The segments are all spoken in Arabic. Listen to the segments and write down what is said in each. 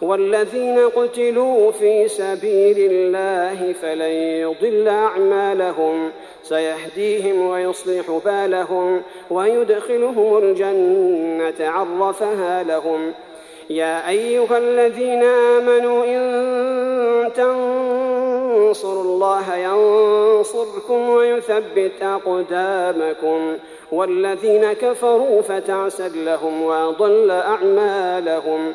والذين قتلوا في سبيل الله فلن يضل أعمالهم. سيهديهم ويصلح بالهم ويدخلهم الجنة عرفها لهم. يا أيها الذين آمنوا إن تنصروا الله ينصركم ويثبت أقدامكم. والذين كفروا فتعسد لهم وأضل أعمالهم.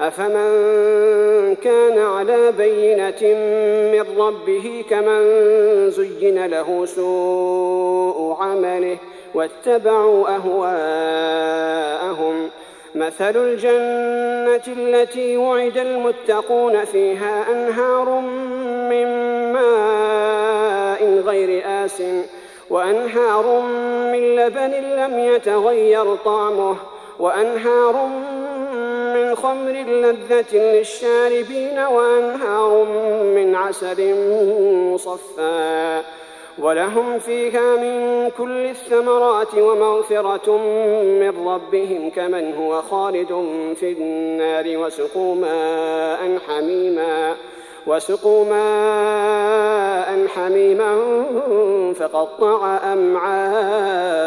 أفمن كان على بينة من ربه كمن زين له سوء عمله واتبعوا أهواءهم مثل الجنة التي وعد المتقون فيها أنهار من ماء غير آس وأنهار من لبن لم يتغير طعمه وأنهار من خمر لذة للشاربين وأنهار من عسل مصفى. ولهم فيها من كل الثمرات ومغفرة من ربهم كمن هو خالد في النار. وسقوا ماء حميما وسقوا ماء حميما فقطع أمعاءهم.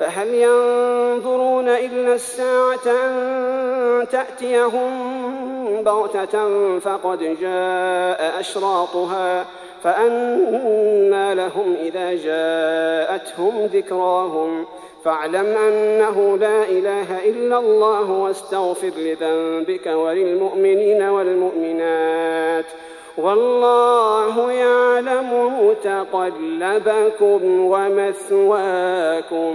فهل ينظرون إلا الساعة أن تأتيهم بغتة فقد جاء أشراطها فأنى لهم إذا جاءتهم ذكراهم فاعلم أنه لا إله إلا الله واستغفر لذنبك وللمؤمنين والمؤمنات والله يعلم متقلبكم ومثواكم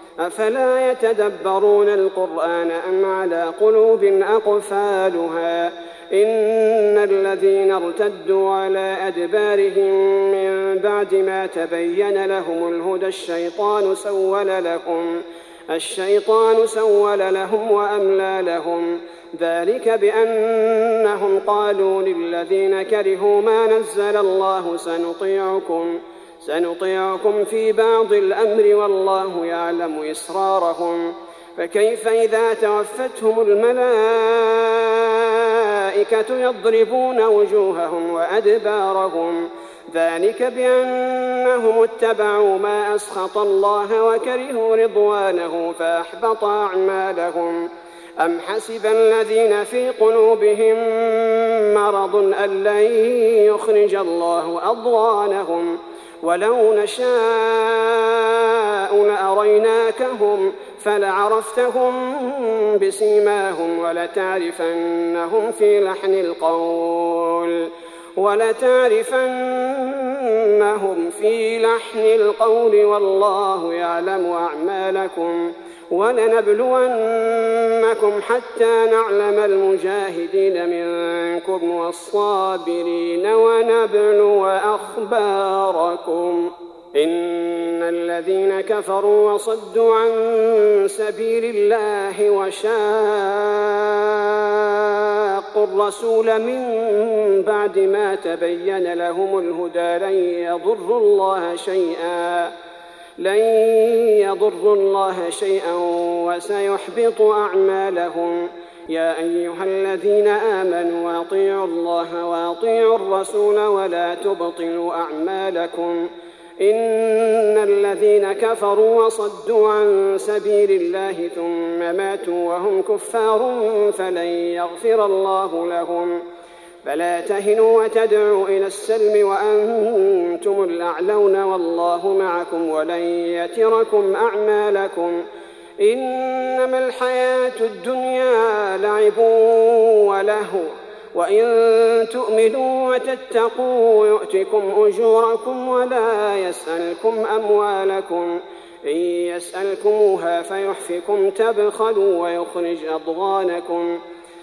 أفلا يتدبرون القرآن أم على قلوب أقفالها؟ إن الذين ارتدوا على أدبارهم من بعد ما تبين لهم الهدى الشيطان سول لهم الشيطان سول لهم وأملى لهم. ذلك بأنهم قالوا للذين كرهوا ما نزل الله سنطيعكم. سنطيعكم في بعض الأمر والله يعلم إسرارهم. فكيف إذا توفتهم الملائكة يضربون وجوههم وأدبارهم؟ ذلك بأنهم اتبعوا ما أسخط الله وكرهوا رضوانه فأحبط أعمالهم. أم حسب الذين في قلوبهم مرض أن لن يخرج الله أضغانهم؟ ولو نشاء لأريناكهم فلعرفتهم بسيماهم ولتعرفنهم في لحن القول ولتعرفنهم في لحن القول والله يعلم أعمالكم ولنبلونكم حتى نعلم المجاهدين منكم والصابرين ونبلو أخباركم. إن الذين كفروا وصدوا عن سبيل الله وشاقوا الرسول من بعد ما تبين لهم الهدى لن يضروا الله شيئا. لن يضروا الله شيئا وسيحبط أعمالهم. يا أيها الذين آمنوا أطيعوا الله وأطيعوا الرسول ولا تبطلوا أعمالكم. إن الذين كفروا وصدوا عن سبيل الله ثم ماتوا وهم كفار فلن يغفر الله لهم. فلا تهنوا وتدعوا إلى السلم وأنتم الأعلون والله معكم ولن يتركم أعمالكم. إنما الحياة الدنيا لعب ولهو وإن تؤمنوا وتتقوا يؤتكم أجوركم ولا يسألكم أموالكم. إن يسألكموها فيحفكم تبخلوا ويخرج أضغانكم.